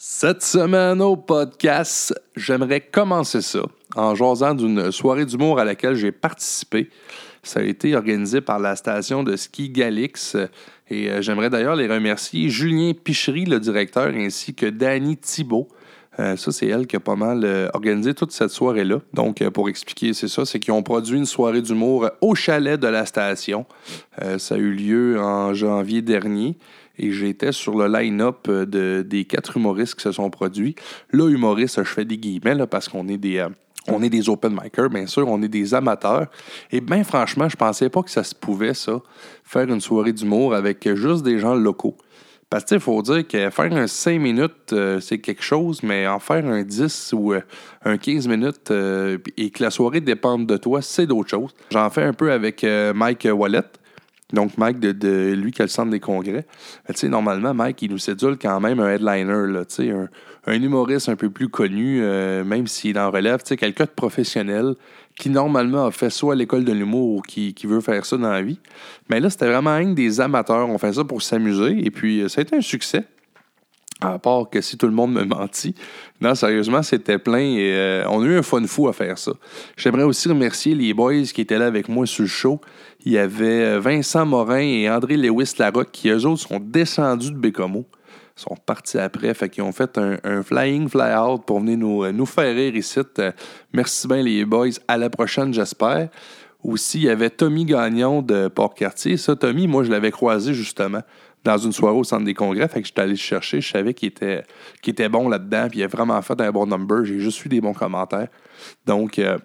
Cette semaine au podcast, j'aimerais commencer ça en jasant d'une soirée d'humour à laquelle j'ai participé. Ça a été organisé par la station de ski Galix et euh, j'aimerais d'ailleurs les remercier Julien Pichery, le directeur, ainsi que Danny Thibault. Euh, ça, c'est elle qui a pas mal euh, organisé toute cette soirée-là. Donc, pour expliquer, c'est ça, c'est qu'ils ont produit une soirée d'humour au chalet de la station. ça a eu lieu en janvier dernier et j'étais sur le line-up de, des quatre humoristes qui se sont produits. Là, humoriste, je fais des guillemets parce qu'on est des on est des open micers, bien sûr, on est des amateurs. Et bien franchement, je pensais pas que ça se pouvait, ça, faire une soirée d'humour avec juste des gens locaux. Parce que, il faut dire que faire un 5 minutes, euh, c'est quelque chose, mais en faire un 10 ou euh, un 15 minutes euh, et que la soirée dépende de toi, c'est d'autres choses. J'en fais un peu avec Mike Wallet. Donc, Mike, de, lui qui a le centre des congrès, sais, normalement, Mike, il nous sédule quand même un headliner, là, un, un, humoriste un peu plus connu, euh, même s'il en relève, quelqu'un de professionnel qui, normalement, a fait soit l'école de l'humour ou qui, qui, veut faire ça dans la vie. Mais là, c'était vraiment un des amateurs. On fait ça pour s'amuser. Et puis, euh, ça a été un succès. À part que si tout le monde me mentit. Non, sérieusement, c'était plein et euh, on a eu un fun fou à faire ça. J'aimerais aussi remercier les boys qui étaient là avec moi sur le show. Il y avait euh, Vincent Morin et André Lewis Larocque qui, eux autres, sont descendus de Bécomo. Ils sont partis après, fait qu'ils ont fait un, flying fly-out pour venir nous, euh, nous faire rire ici. Merci bien les boys. À la prochaine, j'espère. Aussi, il y avait Tommy Gagnon de Port-Cartier. Ça, Tommy, moi, je l'avais croisé justement dans une soirée au centre des congrès. Fait que j'étais allé le chercher. Je savais qu'il était, était bon là-dedans. Puis il a vraiment fait un bon number. J'ai juste eu des bons commentaires. Donc, euh,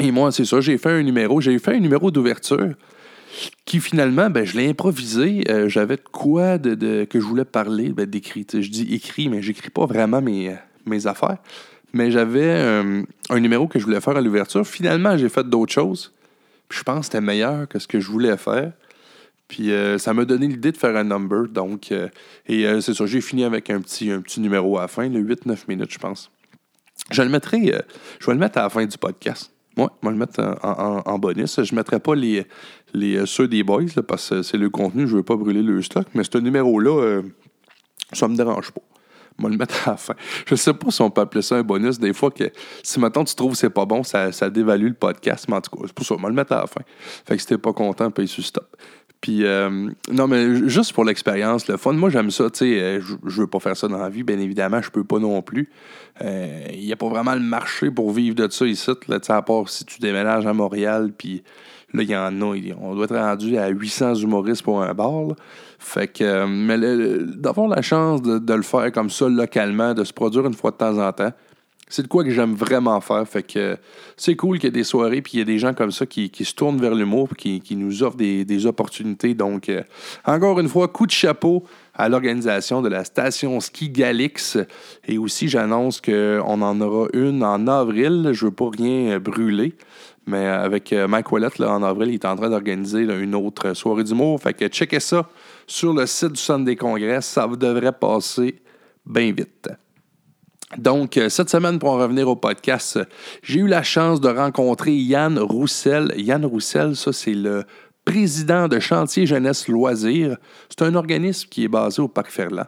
et moi, c'est ça. J'ai fait un numéro. J'ai fait un numéro d'ouverture qui finalement, ben, je l'ai improvisé. Euh, j'avais de quoi de, que je voulais parler, ben, d'écrit. Je dis écrit, mais j'écris pas vraiment mes, mes affaires. Mais j'avais euh, un numéro que je voulais faire à l'ouverture. Finalement, j'ai fait d'autres choses. je pense que c'était meilleur que ce que je voulais faire. Puis euh, ça m'a donné l'idée de faire un number. Donc, euh, et euh, c'est ça, j'ai fini avec un petit, un petit numéro à la fin, le 8-9 minutes, je pense. Je le mettrai, je vais le mettre à la fin du podcast. Moi, je vais le mettre en, bonus. Je ne mettrai pas les, les, ceux des boys parce que c'est le contenu, je ne veux pas brûler le stock. Mais ce numéro-là, ça ne me dérange pas. Je vais le mettre à la fin. Je ne sais pas si on peut appeler ça un bonus. Des fois, que si maintenant tu trouves que c'est pas bon, ça, ça dévalue le podcast. Mais en tout cas, c'est pour ça. Je vais le mettre à la fin. Fait que si t'es pas content, paye sur stop. Puis, euh, non, mais juste pour l'expérience, le fun, moi j'aime ça, tu sais, euh, je veux pas faire ça dans la vie, bien évidemment, je peux pas non plus. Il euh, n'y a pas vraiment le marché pour vivre de ça ici, là, à part si tu déménages à Montréal, puis là, il y en a, on doit être rendu à 800 humoristes pour un bar, Fait que, mais d'avoir la chance de, le faire comme ça localement, de se produire une fois de temps en temps, c'est de quoi que j'aime vraiment faire. Fait que c'est cool qu'il y ait des soirées puis il y a des gens comme ça qui, se tournent vers l'humour qui, qui nous offrent des, opportunités. Donc, euh, encore une fois, coup de chapeau à l'organisation de la station Ski Galix. Et aussi, j'annonce qu'on en aura une en avril. Je veux pas rien brûler. Mais avec euh, Mike Wallet, en avril, il est en train d'organiser une autre soirée d'humour. Fait que checkez ça sur le site du Centre des Congrès. Ça devrait passer bien vite. Donc, euh, cette semaine, pour en revenir au podcast, j'ai eu la chance de rencontrer Yann Roussel. Yann Roussel, ça, c'est le président de Chantier Jeunesse Loisirs. C'est un organisme qui est basé au Parc Ferland.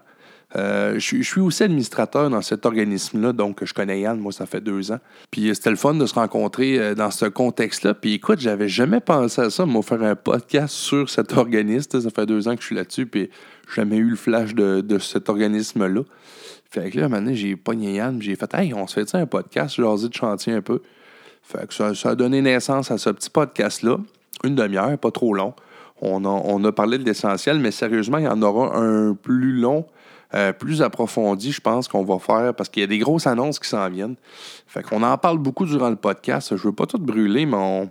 Euh, je, suis aussi administrateur dans cet organisme-là, donc je connais Yann, moi, ça fait deux ans. Puis c'était le fun de se rencontrer euh, dans ce contexte-là. Puis écoute, j'avais jamais pensé à ça, moi, faire un podcast sur cet organisme. Ça fait deux ans que je suis là-dessus, puis jamais eu le flash de cet organisme-là. Fait que là, un j'ai pogné Yann, j'ai fait Hey, on se fait un podcast, dit de chantier un peu? Fait que ça, a donné naissance à ce petit podcast-là. Une demi-heure, pas trop long. On a, on a parlé de l'essentiel, mais sérieusement, il y en aura un plus long, euh, plus approfondi, je pense, qu'on va faire, parce qu'il y a des grosses annonces qui s'en viennent. Fait en parle beaucoup durant le podcast. Je veux pas tout brûler, mais on,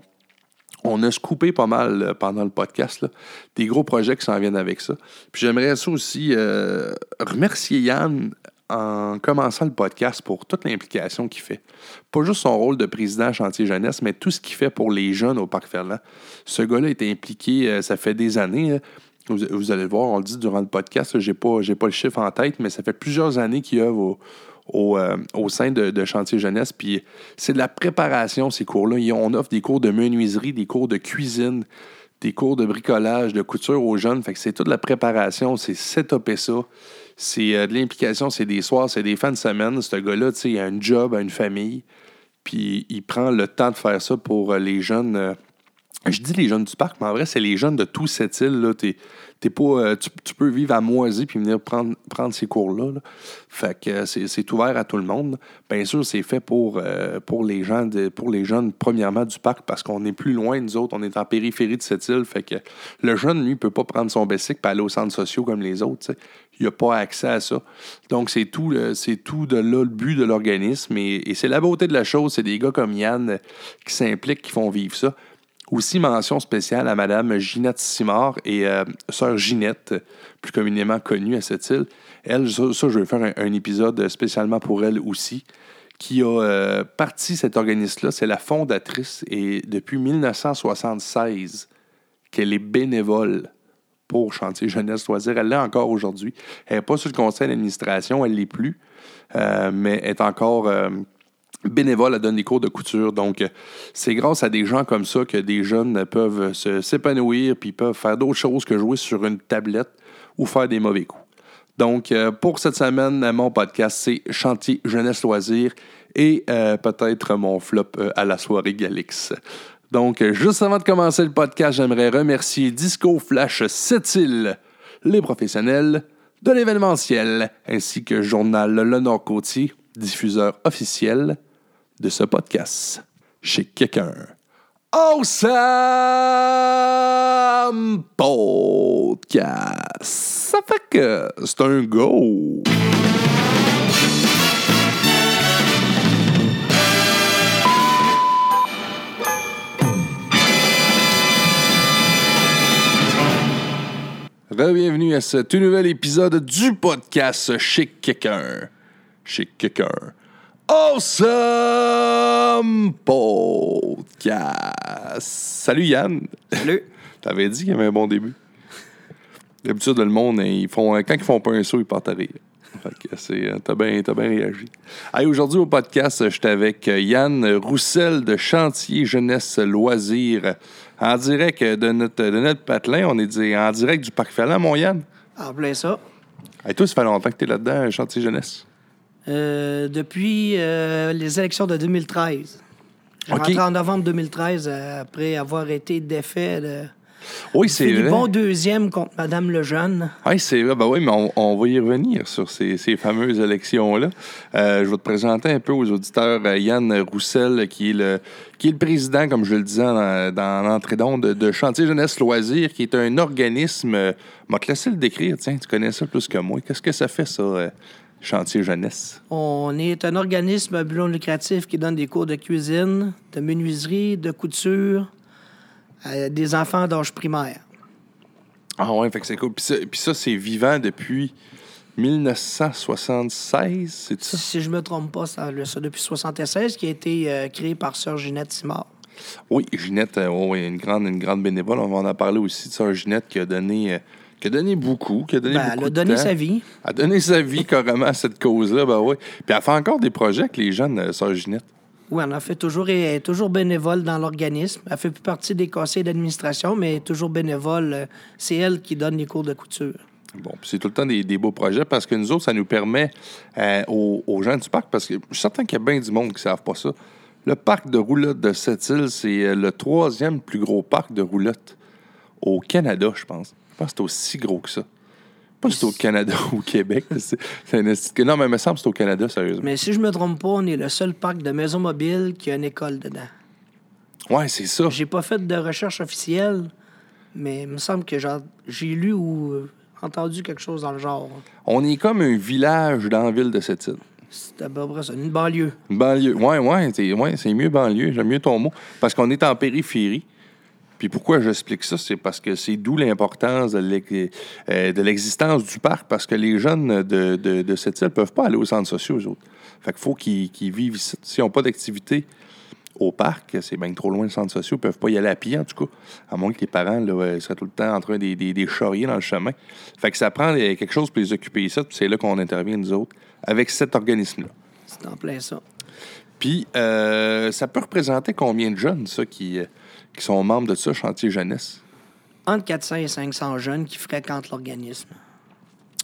on a scoopé pas mal euh, pendant le podcast, des gros projets qui s'en viennent avec ça. Puis j'aimerais ça aussi euh, remercier Yann en commençant le podcast pour toute l'implication qu'il fait. Pas juste son rôle de président chantier jeunesse, mais tout ce qu'il fait pour les jeunes au Parc Ferland. Ce gars-là est impliqué, euh, ça fait des années. Hein. Vous, allez le voir, on le dit durant le podcast, je n'ai pas, pas le chiffre en tête, mais ça fait plusieurs années qu'il œuvre au, euh, au, sein de, Chantier Jeunesse. Puis c'est de la préparation, ces cours-là. On offre des cours de menuiserie, des cours de cuisine, des cours de bricolage, de couture aux jeunes. Fait que c'est toute la préparation, c'est setuper ça c'est euh, de l'implication, c'est des soirs, c'est des fins de semaine. Ce gars-là, tu sais, il a un job, a une famille, puis il prend le temps de faire ça pour euh, les jeunes. euh, je dis les jeunes du parc, mais en vrai, c'est les jeunes de toute cette île. Là. Pas, tu, peux vivre à Moisy puis venir prendre, prendre ces cours-là. là. Fait que c'est, ouvert à tout le monde. Bien sûr, c'est fait pour, pour, les gens de- pour les jeunes, premièrement, du parc, parce qu'on est plus loin, nous autres. On est en périphérie de cette île. Fait que le jeune, lui, peut pas prendre son bicycle et aller aux centres sociaux comme les autres. Il n'a pas accès à ça. Donc, c'est tout, c'est tout de là le but de l'organisme. Et, c'est la beauté de la chose. C'est des gars comme Yann euh, qui s'impliquent, qui font vivre ça. Aussi, mention spéciale à Mme Ginette Simard et euh, Sœur Ginette, plus communément connue à cette île. Elle, ça, je vais faire un, un épisode spécialement pour elle aussi, qui a euh, parti cet organisme-là. C'est la fondatrice et depuis 1976 qu'elle est bénévole pour Chantier Jeunesse Loisirs. Elle l'est encore aujourd'hui. Elle n'est pas sur le conseil d'administration, elle ne l'est plus, euh, mais est encore euh, bénévole, elle donne des cours de couture. Donc, euh, c'est grâce à des gens comme ça que des jeunes peuvent s'épanouir puis peuvent faire d'autres choses que jouer sur une tablette ou faire des mauvais coups. Donc, pour cette semaine, mon podcast, c'est Chantier Jeunesse Loisirs et peut-être mon flop à la soirée Galix. Donc, juste avant de commencer le podcast, j'aimerais remercier Disco Flash Sept-Îles, les professionnels de l'événementiel, ainsi que Journal Le Nord-Côtier, diffuseur officiel de ce podcast chez quelqu'un. Awesome Podcast. Ça fait que c'est un go. Bienvenue à ce tout nouvel épisode du podcast chez quelqu'un. Chez quelqu'un. Awesome Podcast. Salut Yann. Salut. T'avais dit qu'il y avait un bon début. D'habitude, le monde, ils font, quand ils font pas un saut, ils partent à rire. Fait que c'est, euh, t'as bien réagi. Hey, aujourd'hui au podcast, j'étais avec euh, Yann Roussel de Chantier Jeunesse Loisirs. En direct de notre, de notre patelin, on est dit- en direct du Parc Fallon, mon Yann. En plein ça. Hey, toi, ça fait longtemps que t'es là-dedans, Chantier Jeunesse? Euh, depuis euh, les élections de 2013. J'ai OK. rentré en novembre 2013 euh, après avoir été défait de. Oui, c'est vrai. bon deuxième contre Madame Lejeune. Oui, c'est vrai. Ben oui, mais on, on va y revenir sur ces, ces fameuses élections-là. Euh, je vais te présenter un peu aux auditeurs euh, Yann Roussel, qui est le, qui est le président, comme je le disais dans, dans l'entrée d'onde, de, Chantier Jeunesse Loisirs, qui est un organisme. Euh, m'a te laissé le décrire, tiens, tu connais ça plus que moi. Qu'est-ce que ça fait, ça, euh, Chantier Jeunesse? On est un organisme à but non lucratif qui donne des cours de cuisine, de menuiserie, de couture des enfants d'âge primaire. Ah ouais, fait que c'est cool. Puis ça, puis ça, c'est vivant depuis 1976, c'est ça? Si je me trompe pas, ça, ça depuis 76, qui a été euh, créé par Sœur Ginette Simard. Oui, Ginette, euh, oui, une grande, une grande bénévole. On va en parler aussi de sœur Ginette qui a donné, euh, qui a donné beaucoup, qui a donné Ben, beaucoup elle a de donné temps. sa vie. Elle a donné sa vie carrément à cette cause-là, ben oui. Puis elle fait encore des projets avec les jeunes, euh, sœur Ginette. Oui, on a fait toujours, elle est toujours bénévole dans l'organisme. Elle fait plus partie des conseils d'administration, mais elle est toujours bénévole. C'est elle qui donne les cours de couture. Bon, c'est tout le temps des, des beaux projets parce que nous autres, ça nous permet euh, aux, aux gens du parc, parce que je suis certain qu'il y a bien du monde qui ne savent pas ça. Le parc de roulotte de Sept-Îles, c'est euh, le troisième plus gros parc de roulotte au Canada, je pense. Je pense que c'est aussi gros que ça. Pas si c'est au Canada ou au Québec. C'est, c'est non, mais il me semble que c'est au Canada, sérieusement. Mais si je me trompe pas, on est le seul parc de maisons mobiles qui a une école dedans. Ouais, c'est ça. J'ai pas fait de recherche officielle, mais il me semble que genre, j'ai lu ou entendu quelque chose dans le genre. On est comme un village dans la ville de Sept-Îles. C'est à peu près ça, une banlieue. Une banlieue. Ouais, ouais, c'est, ouais, c'est mieux banlieue. J'aime mieux ton mot. Parce qu'on est en périphérie. Puis pourquoi j'explique ça? C'est parce que c'est d'où l'importance de, euh, de l'existence du parc. Parce que les jeunes de, de, de cette île ne peuvent pas aller aux centres sociaux, eux autres. Fait qu'il faut qu'ils, vivent ici. S'ils n'ont pas d'activité au parc, c'est bien trop loin le centre social, ils peuvent pas y aller à pied, en tout cas. À moins que les parents là, euh, seraient tout le temps en train des, des, des charriers dans le chemin. Fait que ça prend euh, quelque chose pour les occuper ici. Puis c'est là qu'on intervient, nous autres, avec cet organisme-là. C'est en plein ça. Puis, euh, ça peut représenter combien de jeunes, ça, qui, qui sont membres de ça, Chantier Jeunesse? Entre 400 et 500 jeunes qui fréquentent l'organisme.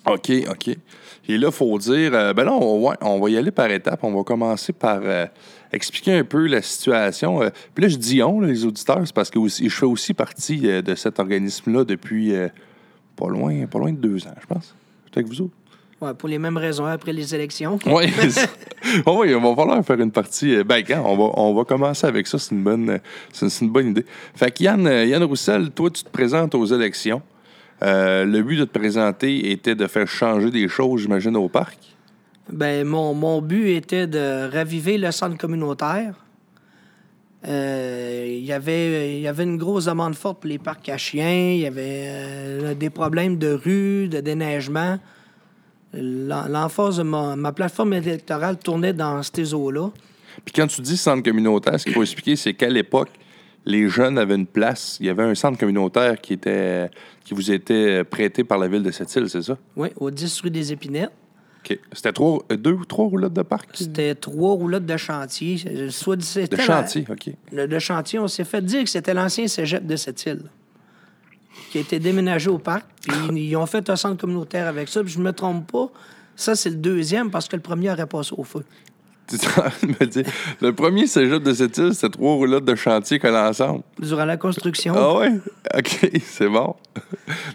OK, OK. Et là, il faut dire, euh, ben là, on, ouais, on va y aller par étapes. On va commencer par euh, expliquer un peu la situation. Euh, puis là, je dis on, là, les auditeurs, c'est parce que aussi, je fais aussi partie euh, de cet organisme-là depuis pas, loin, pas loin de deux ans, je pense. J'étais avec vous autres. Ouais, pour les mêmes raisons après les élections. Oui, oui, il va falloir faire une partie. euh, Ben, quand on va, on va commencer avec ça, c'est une bonne, euh, c'est une bonne idée. Fait que Yann, euh, Yann Roussel, toi, tu te présentes aux élections. Euh, le but de te présenter était de faire changer des choses, j'imagine, au parc? Ben, mon, mon but était de raviver le centre communautaire. Euh, Il y avait, il y avait une grosse demande forte pour les parcs à chiens. Il y avait euh, des problèmes de rue, de déneigement. L'emphase de ma, ma plateforme électorale tournait dans ces eaux-là. Puis quand tu dis centre communautaire, ce qu'il faut expliquer, c'est qu'à l'époque, les jeunes avaient une place. Il y avait un centre communautaire qui, était, qui vous était prêté par la ville de Sept-Îles, c'est ça? Oui, au 10 rue des Épinettes. OK. C'était trois, euh, deux ou trois roulottes de parc? C'était trois roulottes de chantier. Soit De la- chantier, OK. Le, le chantier, on s'est fait dire que c'était l'ancien cégep de cette île qui a été déménagé au parc. Puis ils ont fait un centre communautaire avec ça. Puis je me trompe pas, ça, c'est le deuxième parce que le premier aurait passé au feu. Tu me dire, le premier cégep de cette île, c'était trois roulottes de chantier collées ensemble. Durant la construction, Ah ouais? OK, c'est bon.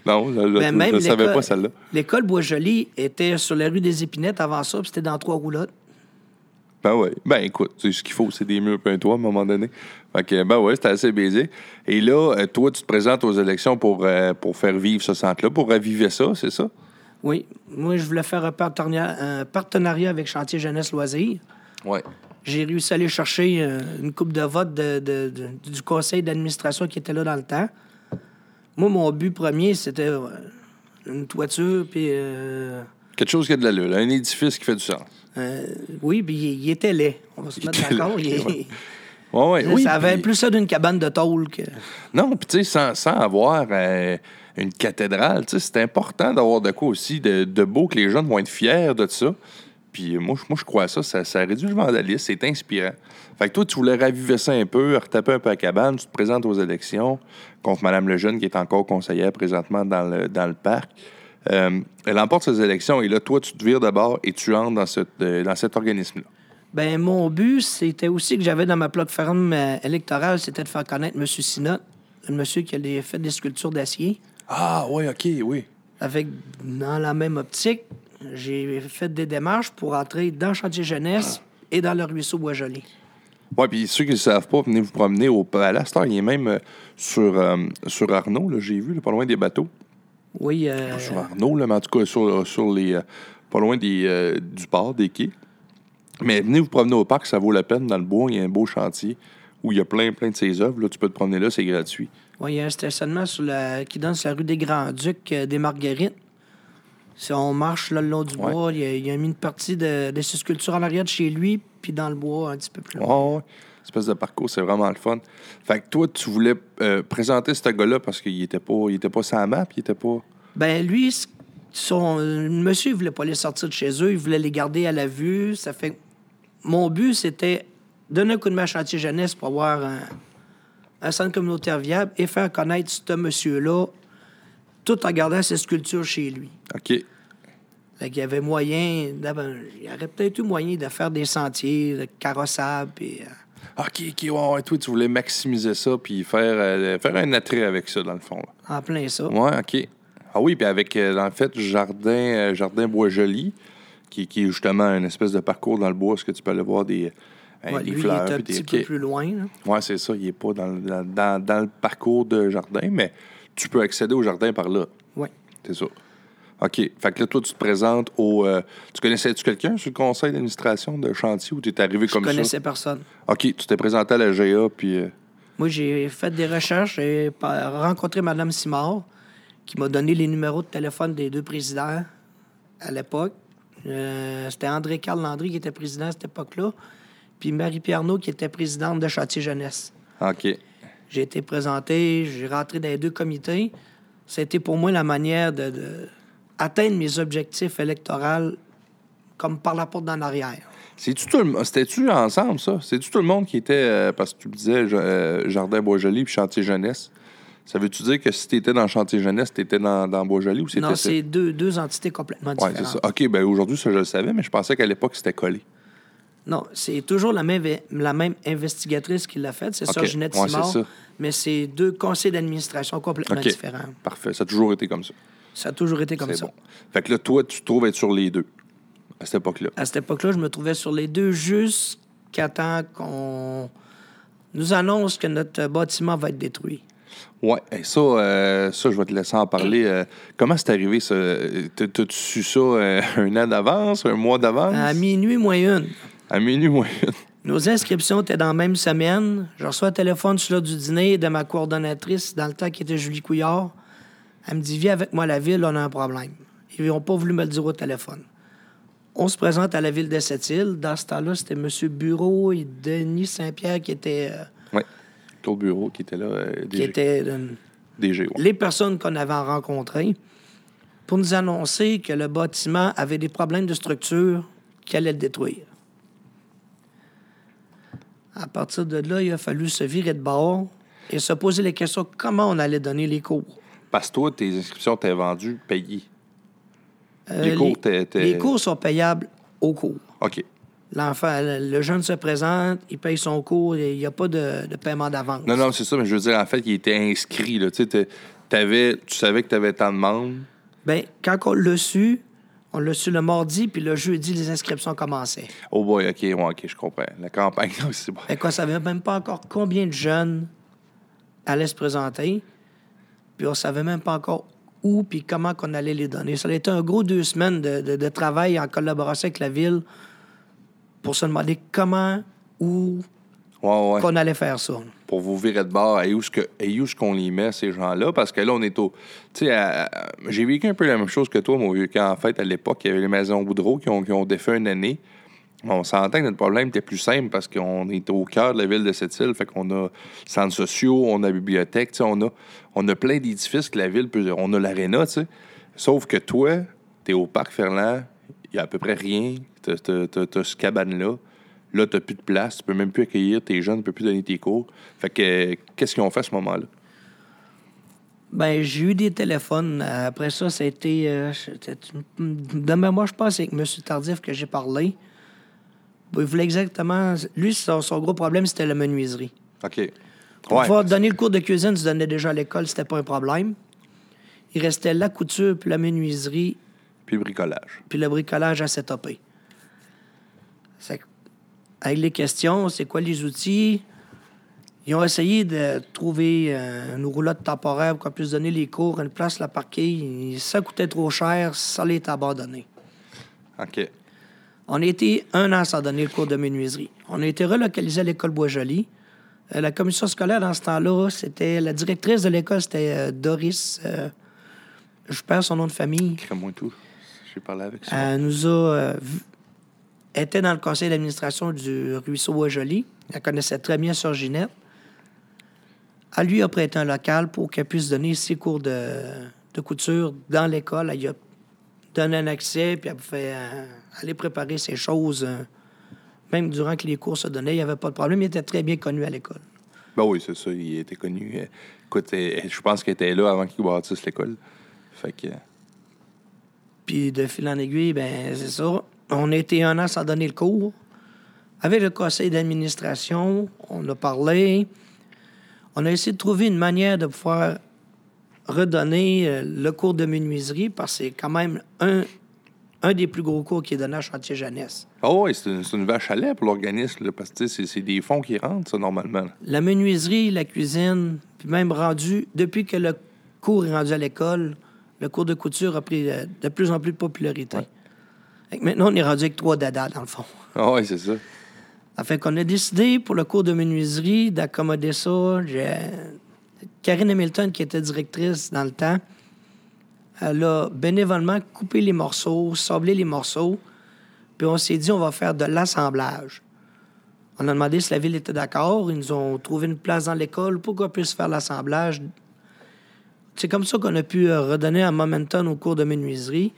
non, je ne Ben, savais pas celle-là. l'école Bois-Joli était sur la rue des Épinettes avant ça, puis c'était dans trois roulottes. Ben ouais. Ben écoute, c'est ce qu'il faut, c'est des murs et un toit à un moment donné. Fait que, ben ouais, c'était assez baisé. Et là, euh, toi, tu te présentes aux élections pour, euh, pour faire vivre ce centre-là, pour raviver ça, c'est ça? Oui, moi, je voulais faire un partenariat, un partenariat avec Chantier Jeunesse Loisirs. Ouais. J'ai réussi à aller chercher euh, une coupe de vote de- de- de- du conseil d'administration qui était là dans le temps. Moi, mon but premier, c'était une toiture, puis euh, Quelque chose qui a de l'allure, un édifice qui fait du sens. euh, oui, puis il, était laid. On va se Il mettre d'accord. laid, Il- ouais. Ouais, ouais. Oui, ça avait plus ça d'une cabane de tôle que. Non, puis tu sais, sans, sans avoir euh, une cathédrale, tu sais, c'est important d'avoir de quoi aussi de, de beau que les jeunes vont être fiers de ça. Puis euh, moi, je- moi, je crois à ça, ça, ça réduit le vandalisme, c'est inspirant. Fait que toi, tu voulais raviver ça un peu, retaper un peu la cabane, tu te présentes aux élections contre Mme Lejeune, qui est encore conseillère présentement dans le, dans le parc. Euh, elle emporte ces élections et là, toi, tu te vires d'abord et tu entres dans, cette, euh, dans cet organisme-là. Ben, mon but, c'était aussi que j'avais dans ma plateforme euh, électorale, c'était de faire connaître M. Sinot, le monsieur qui a des- fait des sculptures d'acier. Ah, oui, OK, oui. Avec, dans la même optique, j'ai fait des démarches pour entrer dans Chantier Jeunesse et dans le ruisseau Bois-Joli. Oui, puis ceux qui ne le savent pas, venez vous promener au palace. Là, il est même euh, sur, euh, sur Arnaud, là, j'ai vu, là, pas loin des bateaux. Oui, euh, Sur Arnaud, là, mais en tout cas, sur, sur les, pas loin des, euh, du port, des quais. Mais venez vous promener au parc, ça vaut la peine. Dans le bois, il y a un beau chantier où il y a plein, plein de ses œuvres. Là, tu peux te promener là, c'est gratuit. oui, il y a un stationnement sur la, qui donne sur la rue des Grands-Ducs euh, des Marguerites. Si on marche là, le long du Ouais. bois, il y, a, il y a mis une partie de, de ses sculptures en arrière de chez lui, puis dans le bois un petit peu plus loin. Ouais. Espèce de parcours, c'est vraiment le fun. Fait que toi, tu voulais euh, présenter ce gars-là parce qu'il était pas, il était pas sans map, il était pas. Ben lui, son euh, monsieur, il voulait pas les sortir de chez eux, il voulait les garder à la vue. Ça fait mon but, c'était donner un coup de main à chantier jeunesse pour avoir un, un centre communautaire viable et faire connaître ce monsieur-là, tout en gardant ses sculptures chez lui. OK. Fait qu'il y avait moyen, il y aurait peut-être eu moyen de faire des sentiers de carrossables. Puis, euh, OK, OK, ouais, ouais, toi, tu voulais maximiser ça puis faire, euh, faire un attrait avec ça, dans le fond. là. en plein ça. Ouais, OK. Ah oui, puis avec, euh, en fait, Jardin, Jardin Bois-Joli, qui, qui est justement une espèce de parcours dans le bois, est-ce que tu peux aller voir des, euh, Ouais, des lui, fleurs? il est un des- petit peu plus loin. Ouais, c'est ça, il n'est pas dans, le- dans, dans- le parcours de Jardin, mais tu peux accéder au jardin par là. Ouais. C'est ça. OK. Fait que là, toi, tu te présentes au. euh, tu connaissais-tu quelqu'un sur le conseil d'administration de chantier ou tu es arrivé Je comme connaissais personne. ça? OK, tu t'es présenté à la GA, puis. euh, Moi, j'ai fait des recherches. J'ai rencontré Mme Simard, qui m'a donné les numéros de téléphone des deux présidents à l'époque. Euh, C'était André-Carl Landry qui était président à cette époque-là, puis Marie-Pierre Arnaud qui était présidente de Chantier Jeunesse. OK. J'ai été présenté, j'ai rentré dans les deux comités. C'était pour moi la manière de, de atteindre mes objectifs électoraux comme par la porte d'en arrière. C'est-tu tout le- C'était-tu ensemble, ça? C'est-tu tout le monde qui était. euh, parce que tu me disais euh, Jardin Bois-Joli puis Chantier Jeunesse? Ça veut-tu dire que si tu étais dans le chantier jeunesse, tu étais dans, dans Bois-Joli ou c'était. Non, c'est deux, deux entités complètement Ouais, c'est différentes. ça. OK, ben aujourd'hui, ça, je le savais, mais je pensais qu'à l'époque, c'était collé. Non, c'est toujours la même, la même investigatrice qui l'a fait. C'est ça, OK. Ginette Ouais, c'est Simard. ça. Mais c'est deux conseils d'administration complètement différents. Parfait. Ça a toujours été comme ça. Ça a toujours été comme ça. bon. Fait que là, toi, tu te trouves être sur les deux à cette époque-là. À cette époque-là, je me trouvais sur les deux jusqu'à temps qu'on nous annonce que notre bâtiment va être détruit. Ouais, et ça, euh, ça, je vais te laisser en parler. Euh, comment c'est arrivé, ça? T'as- T'as-tu su ça euh, un an d'avance, un mois d'avance? À minuit moins une, À minuit, moi. nos inscriptions étaient dans la même semaine. Je reçois un téléphone sur l'heure du dîner de ma coordonnatrice, dans le temps qui était Julie Couillard. Elle me dit Viens avec moi à la ville, on a un problème. Ils n'ont pas voulu me le dire au téléphone. On se présente à la ville de Sept-Îles. Dans ce temps-là, c'était M. Bureau et Denis Saint-Pierre qui étaient, ouais. Claude Bureau qui était là, euh, qui DG. euh, DG, ouais. les personnes qu'on avait rencontrées pour nous annoncer que le bâtiment avait des problèmes de structure qui allaient le détruire. À partir de là, il a fallu se virer de bord et se poser les questions comment on allait donner les cours? Parce que toi, tes inscriptions, t'es vendues payées. Euh, Les cours, t'es- t'es- les cours sont payables au cours. OK. L'enfant, le jeune se présente, il paye son cours, il n'y a pas de, de paiement d'avance. Non, non, c'est ça, mais je veux dire, en fait, il était inscrit. Là. T'avais- tu savais que tu avais tant de membres. Bien, quand on l'a su, on l'a su le mardi, puis le jeudi, les inscriptions commençaient. Oh boy, OK, ouais, OK, je comprends. La campagne, c'est bon. Fait qu'on savait même pas encore combien de jeunes allaient se présenter. Puis on savait même pas encore où puis comment qu'on allait les donner. Ça a été un gros deux semaines de, de- de travail en collaboration avec la ville pour se demander comment, où Ouais, ouais. qu'on allait faire ça. Pour vous virer de bord, et où est-ce qu'on les met, ces gens-là? Parce que là, on est au. Tu sais, à- j'ai vécu un peu la même chose que toi, mon vieux, quand en fait, à l'époque, il y avait les maisons Boudreau qui ont, qui ont défait une année. On s'entend que notre problème était plus simple parce qu'on est au cœur de la ville de cette île. Fait qu'on a centres sociaux, on a bibliothèque, tu sais, on a, on a plein d'édifices que la ville peut. On a l'aréna, tu sais. Sauf que toi, tu es au parc Ferland, il y a à peu près rien. Tu as, ce cabane-là. Là, tu plus de place, tu peux même plus accueillir tes jeunes, tu peux plus donner tes cours. Fait que, euh, qu'est-ce qu'ils ont fait à ce moment-là? Ben, j'ai eu des téléphones. Après ça, ça a été. euh, c'était- de mémoire, je pense, c'est avec M. Tardif que j'ai parlé. Il voulait exactement. Lui, son, son gros problème, c'était la menuiserie. OK. Pour Ouais. pouvoir donner le cours de cuisine, tu donnais déjà à l'école, c'était pas un problème. Il restait la couture, puis la menuiserie, Puis le bricolage. puis le bricolage à que, Avec les questions, c'est quoi les outils? Ils ont essayé de trouver euh, une roulotte temporaire pour qu'on puisse donner les cours, une place la parquer. Ça coûtait trop cher, ça l'est abandonné. OK. On a été un an sans donner le cours de menuiserie. On a été relocalisé à l'école Bois-Joli. Euh, la commission scolaire, dans ce temps-là, c'était la directrice de l'école, c'était euh, Doris. je perds son nom de famille. Crée-moi tout. J'ai parlé avec ça. Elle nous a. euh, vu- était dans le conseil d'administration du ruisseau Bois-Joli. Elle connaissait très bien Sœur Ginette. Elle lui a prêté un local pour qu'elle puisse donner ses cours de, de couture dans l'école. Elle lui a donné un accès, puis elle pouvait euh, aller préparer ses choses. euh, même durant que les cours se donnaient, il n'y avait pas de problème. Il était très bien connu à l'école. Ben oui, c'est ça. Il était connu. Euh, Écoute, euh, je pense qu'il était là avant qu'il bâtisse l'école. Fait que. Puis de fil en aiguille, ben c'est ça. On a été un an sans donner le cours. Avec le conseil d'administration, on a parlé. On a essayé de trouver une manière de pouvoir redonner euh, le cours de menuiserie parce que c'est quand même un, un des plus gros cours qui est donné à Chantier Jeunesse. Ah oui, c'est une, vache à lait pour l'organisme, parce que c'est des fonds qui rentrent, ça, normalement. La menuiserie, la cuisine, puis même rendu, depuis que le cours est rendu à l'école, le cours de couture a pris euh, de plus en plus de popularité. Maintenant, on est rendu avec trois dadas, dans le fond. Ah oui, c'est ça. Ça fait qu'on a décidé pour le cours de menuiserie d'accommoder ça. J'ai- Karine Hamilton, qui était directrice dans le temps, elle a bénévolement coupé les morceaux, sablé les morceaux, puis on s'est dit on va faire de l'assemblage. On a demandé si la ville était d'accord. Ils nous ont trouvé une place dans l'école pour qu'on puisse faire l'assemblage. C'est comme ça qu'on a pu euh, redonner un momentum au cours de menuiserie.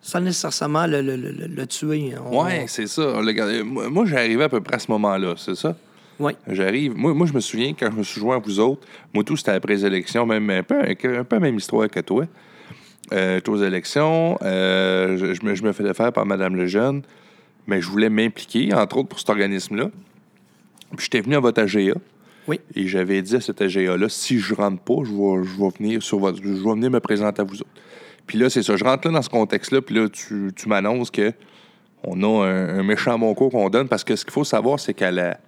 Sans nécessairement le, le- le- le- le tuer. On- Ouais, c'est ça. Moi, arrivé à peu près à ce moment-là, c'est ça? Oui. J'arrive. Moi, moi, je me souviens, quand je me suis joint à vous autres, moi, tout, c'était après les élections, même un peu, un peu la même histoire que toi. Euh, j'étais aux élections, euh, je, je me, je me faisais faire par Mme Lejeune, mais je voulais m'impliquer, entre autres, pour cet organisme-là. Puis j'étais venu à votre AGA. Oui. Et j'avais dit à cet AGA-là, si je rentre pas, je vais, je vais venir sur votre, je vais venir me présenter à vous autres. Puis là, c'est ça. Je rentre là dans ce contexte-là, puis là, tu, tu m'annonces que on a un, un méchant bon cours qu'on donne, parce que ce qu'il faut savoir, c'est qu'à la,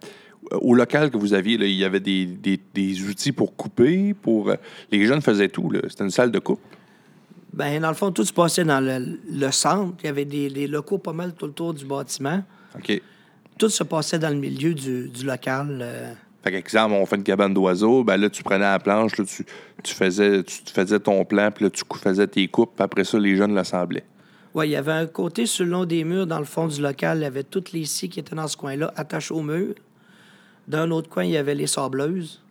au local que vous aviez, là, il y avait des, des- des outils pour couper, pour... euh, les jeunes faisaient tout, là. C'était une salle de coupe. Ben, dans le fond, tout se passait dans le, le centre. Il y avait des, des locaux pas mal tout autour du bâtiment. OK. Tout se passait dans le milieu du, du local. euh. Fait qu'exemple, on fait une cabane d'oiseaux, ben là, tu prenais la planche, là, tu, tu, faisais, tu tu faisais ton plan, puis là, tu faisais tes coupes, puis après ça, les jeunes l'assemblaient. Ouais, il y avait un côté sur le long des murs, dans le fond du local, il y avait toutes les scies qui étaient dans ce coin-là, attachées au mur. D'un autre coin, il y avait les sableuses.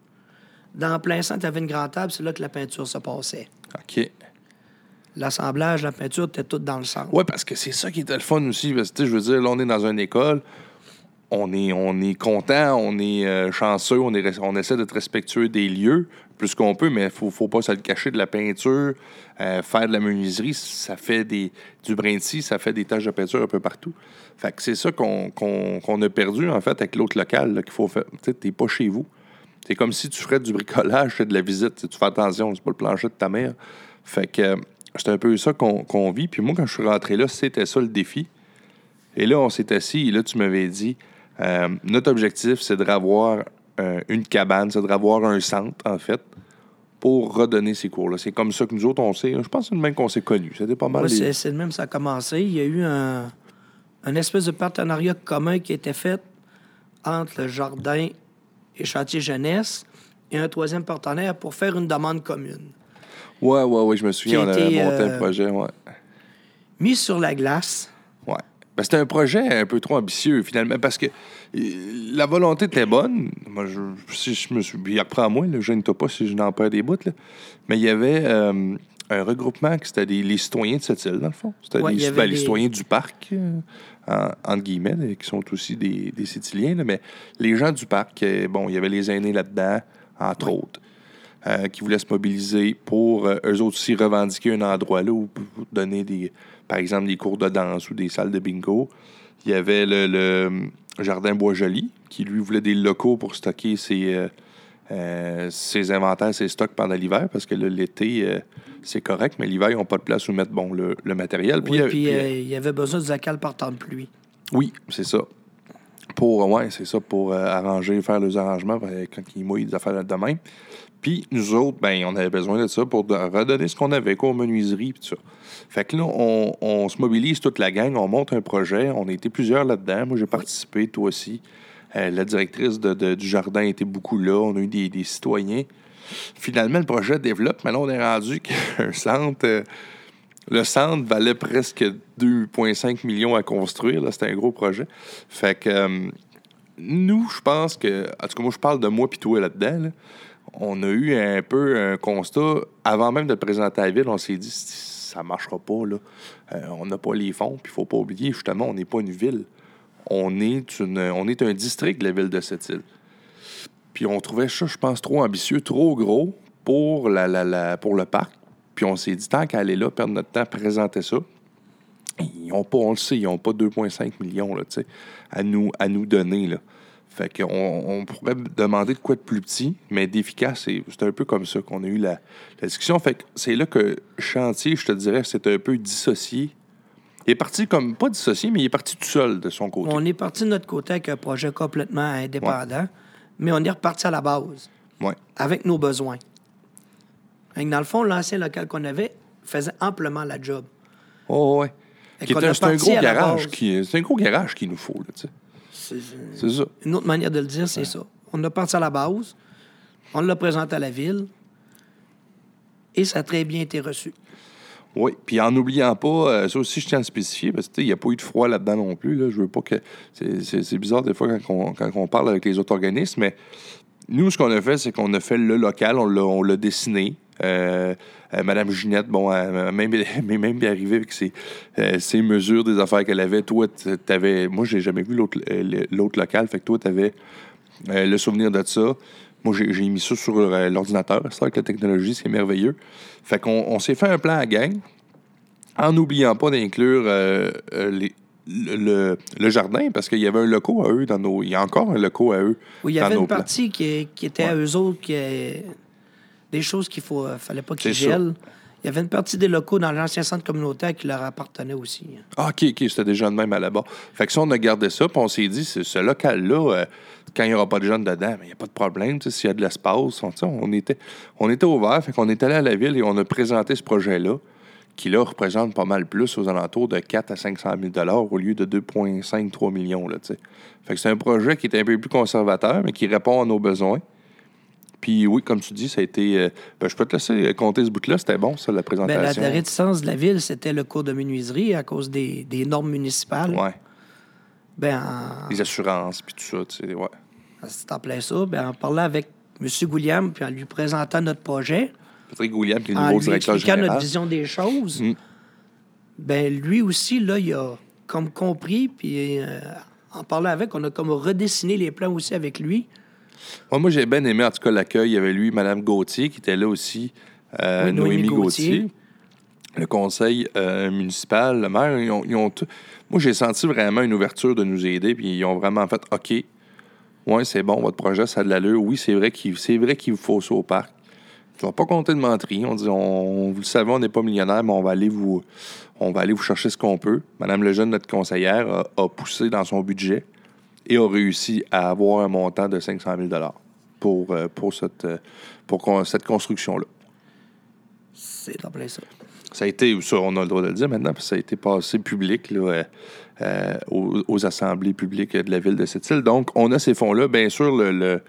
Dans le plein centre, il y avait une grande table, c'est là que la peinture se passait. OK. L'assemblage, la peinture, était tout dans le centre. Ouais, parce que c'est ça qui était le fun aussi. Parce que, tu je veux dire, là, on est dans une école, on est, on est content, on est euh, chanceux, on, est, on essaie d'être respectueux des lieux, plus qu'on peut, mais il faut, faut pas se le cacher de la peinture. euh, faire de la menuiserie, ça fait des, du brin de ça fait des taches de peinture un peu partout. Fait que c'est ça qu'on qu'on- qu'on a perdu, en fait, avec l'autre local, là, qu'il faut faire. Tu sais, pas chez vous. C'est comme si tu ferais du bricolage, tu de la visite. Tu fais attention, c'est pas le plancher de ta mère. Fait que euh, c'est un peu ça qu'on qu'on vit. Puis moi, quand je suis rentré là, c'était ça le défi. Et là, on s'est assis et là, tu m'avais dit euh, notre objectif, c'est de revoir euh, une cabane, c'est de revoir un centre, en fait, pour redonner ces cours-là. C'est comme ça que nous autres, on sait. Je pense que c'est le même qu'on s'est connus. C'était pas mal. Les- c'est de même, ça a commencé. Il y a eu un, un espèce de partenariat commun qui était fait entre le jardin et Chantier Jeunesse et un troisième partenaire pour faire une demande commune. Ouais, ouais, ouais, je me souviens, on a avait monté un euh, projet, ouais. Mis sur la glace. Ben, c'était un projet un peu trop ambitieux, finalement, parce que euh, la volonté était bonne. Moi, je, si je me suis. Puis reprends-moi, là, je ne pas si je n'en perds des bouts, là. Mais il y avait euh, un regroupement qui c'était des, les citoyens de cette île, dans le fond. C'était Ouais, ben, les des- citoyens du parc, euh, en- entre guillemets, là, qui sont aussi des, des mais les gens du parc, bon, il y avait les aînés là-dedans, entre autres. Euh, qui voulaient se mobiliser pour euh, eux autres aussi revendiquer un endroit là où pour donner des, par exemple, des cours de danse ou des salles de bingo. Il y avait le, le Jardin Bois-Joli, qui lui voulait des locaux pour stocker ses, euh, euh, ses inventaires, ses stocks pendant l'hiver, parce que l'été, euh, c'est correct, mais l'hiver, ils n'ont pas de place où mettre bon, le, le matériel. oui, puis puis, euh, il y avait besoin du zacal par temps de pluie. oui, c'est ça. Pour, ouais, c'est ça, pour euh, arranger, faire les arrangements euh, quand ils mouillent des affaires de même. Puis nous autres, ben, on avait besoin de ça pour redonner ce qu'on avait, quoi, aux menuiseries, ça. Fait que là, on, se mobilise toute la gang, on monte un projet, on été plusieurs là-dedans. Moi, j'ai participé, toi aussi. Euh, la directrice de- du jardin était beaucoup là, on a eu des, citoyens. Finalement, le projet développe, mais là, on est rendu qu'un centre. euh, le centre valait presque 2,5 millions à construire. C'était un gros projet. Fait que euh, nous, je pense que. En tout cas, moi, je parle de moi puis toi là-dedans. là. On a eu un peu un constat. Avant même de le présenter à la ville, on s'est dit ça marchera pas. Là. Euh, on n'a pas les fonds. Puis il faut pas oublier, justement, on n'est pas une ville. On est, une, on est un district de la ville de cette île. Puis on trouvait ça, je pense, trop ambitieux, trop gros pour, le parc. Puis on s'est dit, tant qu'à aller là, perdre notre temps présenter ça, ils ont pas, on le sait, ils n'ont pas 2,5 millions là, à, nous, à nous donner. Fait qu'on on pourrait demander de quoi de plus petit, mais d'efficace. et C'est un peu comme ça qu'on a eu la, la discussion. Fait que c'est là que Chantier, je te dirais, c'est un peu dissocié. Il est parti comme, pas dissocié, mais il est parti tout seul de son côté. On est parti de notre côté avec un projet complètement indépendant, mais on est reparti à la base, Ouais. avec nos besoins. Que dans le fond, l'ancien local qu'on avait faisait amplement la job. Oh, ouais. Un- C'est un gros garage. qui- C'est un gros garage qu'il nous faut. Là, tu sais. C'est- ça. Une autre manière de le dire, c'est ça. On a parti à la base, on l'a présenté à la ville, et ça a très bien été reçu. Oui, puis en n'oubliant pas, euh, ça aussi, je tiens à le spécifier, parce qu'il n'y a pas eu de froid là-dedans non plus. Là. Je veux pas que. C'est, bizarre des fois quand on, quand on parle avec les autres organismes, mais nous, ce qu'on a fait, c'est qu'on a fait le local, on l'a dessiné. Euh, euh, Madame Ginette, bon, elle m'a même, même bien arrivé avec ses, euh, ses mesures des affaires qu'elle avait. Toi, tu avais. Moi, j'ai jamais vu l'autre, local, fait que toi, tu avais Euh, le souvenir de ça, moi, j'ai j'ai mis ça sur l'ordinateur. C'est vrai que la technologie, c'est merveilleux. Fait qu'on on s'est fait un plan à gang en n'oubliant pas d'inclure euh, les- le, le- le jardin parce qu'il y avait un loco à eux dans nos. Il y a encore un loco à eux. Oui, il y avait nos une plans. partie qui, qui était à eux autres, qui des choses qu'il ne fallait pas qu'ils gèlent. Il y avait une partie des locaux dans l'ancien centre communautaire qui leur appartenait aussi. Ah, OK, OK, c'était déjà de même à là-bas. Fait que ça, on a gardé ça, puis on s'est dit, c'est- ce local-là, euh, quand il n'y aura pas de jeunes dedans, il n'y a pas de problème. S'il y a de l'espace, on, on était, on était ouvert. Fait qu'on est allé à la ville et on a présenté ce projet-là, qui là représente pas mal plus, aux alentours de 4 à 500 000 au lieu de 2,5-3 millions. Là, fait que c'est un projet qui est un peu plus conservateur, mais qui répond à nos besoins. Puis oui, comme tu dis, ça a été. euh, ben, je peux te laisser compter ce bout-là. C'était bon, ça, la Ben, présentation. la, la réticence de la ville, c'était le cours de menuiserie à cause des, des normes municipales. Ouais. Ben, en- Les assurances, puis tout ça. tu sais, Ouais. c'est en plein ça. Ben, en parlant avec M. Gouliam, puis en lui présentant notre projet, Patrick William, qui est le en nouveau lui directeur expliquant général. notre vision des choses, Mm. ben lui aussi, là, il a comme compris, puis euh, en parlant avec, on a comme redessiné les plans aussi avec lui. Ouais, moi, j'ai bien aimé, en tout cas, l'accueil. Il y avait lui, Mme Gauthier, qui était là aussi, euh, Oui, Noémie Noémie Gauthier. Gauthier. Le conseil euh, municipal, le maire, ils ont, ils ont tout- Moi, j'ai senti vraiment une ouverture de nous aider, puis ils ont vraiment fait OK, ouais, c'est bon, votre projet, ça a de l'allure. Oui, c'est vrai qu'il vous faut ça au parc. Ils vont pas compter de menterie. On dit, on, vous le savez, on n'est pas millionnaire, mais on va aller vous, on va aller vous chercher ce qu'on peut. Madame Lejeune, notre conseillère, a, a poussé dans son budget et a réussi à avoir un montant de 500 000 pour, euh, pour cette, euh, pour cette construction-là. C'est en plein ça. Ça a été, ça, on a le droit de le dire maintenant, parce que ça a été passé public là, euh, euh, aux, aux assemblées publiques de la ville de cette île. Donc, on a ces fonds-là. Bien sûr, le, le-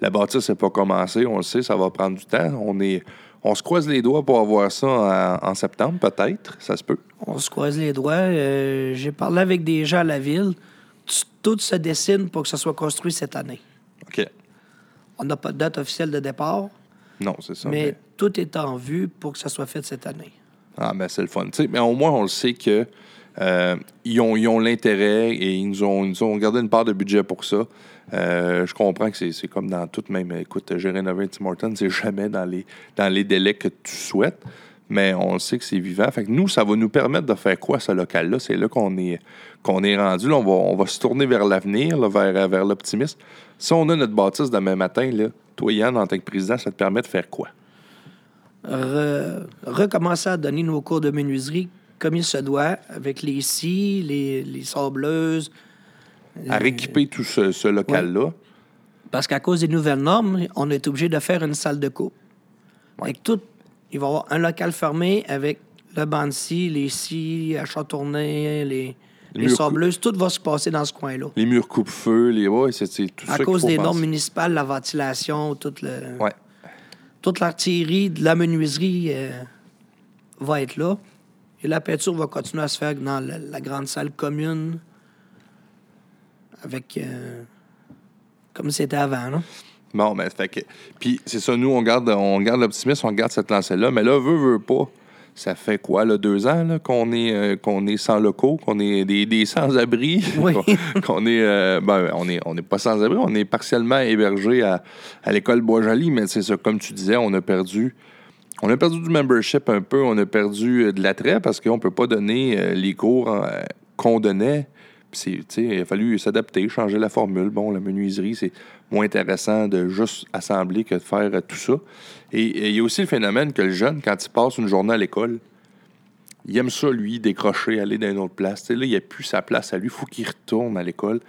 la bâtisse n'est pas commencée, on le sait, ça va prendre du temps. On, est, on se croise les doigts pour avoir ça en, en septembre, peut-être, ça se peut. On se croise les doigts. Euh, J'ai parlé avec des gens à la ville. Tout se dessine pour que ça soit construit cette année. OK. On n'a pas de date officielle de départ, Non, c'est ça. mais mais- tout est en vue pour que ça soit fait cette année. Ah, ben c'est le fun. Mais au moins, on le sait que euh, ils ont l'intérêt et ils nous, ont, ils nous ont gardé une part de budget pour ça. Euh, je comprends que c'est c'est comme dans tout, même, écoute, j'ai rénové Tim Hortons, c'est jamais dans les, dans les délais que tu souhaites, mais on le sait que c'est vivant. Fait que nous, ça va nous permettre de faire quoi, ce local-là? C'est là qu'on est, qu'on est rendu. Là, on, va, on va se tourner vers l'avenir, vers, vers l'optimisme. Si on a notre bâtisse demain matin, là, toi, Yann, en tant que président, ça te permet de faire quoi? Re- recommencer à donner nos cours de menuiserie comme il se doit, avec les scies, les, les sableuses. À rééquiper tout ce, ce local-là. Parce qu'à cause des nouvelles normes, on est obligé de faire une salle de coupe. Avec tout, il va y avoir un local fermé avec le banc de scie, les scies, à châtourner, les, Les murs sableuses. Tout va se passer dans ce coin-là. Les murs coupe-feu, les. Ouais, c'est tout ça. À qu'il cause faut des penser. normes municipales, la ventilation, toute, le, Ouais. toute l'artillerie de la menuiserie euh, va être là. Et la peinture va continuer à se faire dans la, la grande salle commune avec. euh, comme c'était avant, là. Bon, ben, fait que. Puis, c'est ça, nous, on garde, on garde l'optimisme, on garde cette lancée-là. Mais là, veut, veut pas. Ça fait quoi, là, deux ans, là, qu'on est, euh, qu'on est sans locaux, qu'on est des, des sans-abri? Oui. qu'on- est. euh, ben, on est, on n'est pas sans-abri, on est partiellement hébergé à, à l'école Bois-Joli, mais c'est ça, comme tu disais, on a perdu. On a perdu du membership un peu, on a perdu euh, de l'attrait parce qu'on ne peut pas donner les cours qu'on donnait. Puis il a fallu s'adapter, changer la formule. Bon, la menuiserie, c'est moins intéressant de juste assembler que de faire euh, tout ça. Et il y a aussi le phénomène que le jeune, quand il passe une journée à l'école, il aime ça, lui, décrocher, aller dans une autre place. Là, il n'y a plus sa place à lui, il faut qu'il retourne à l'école.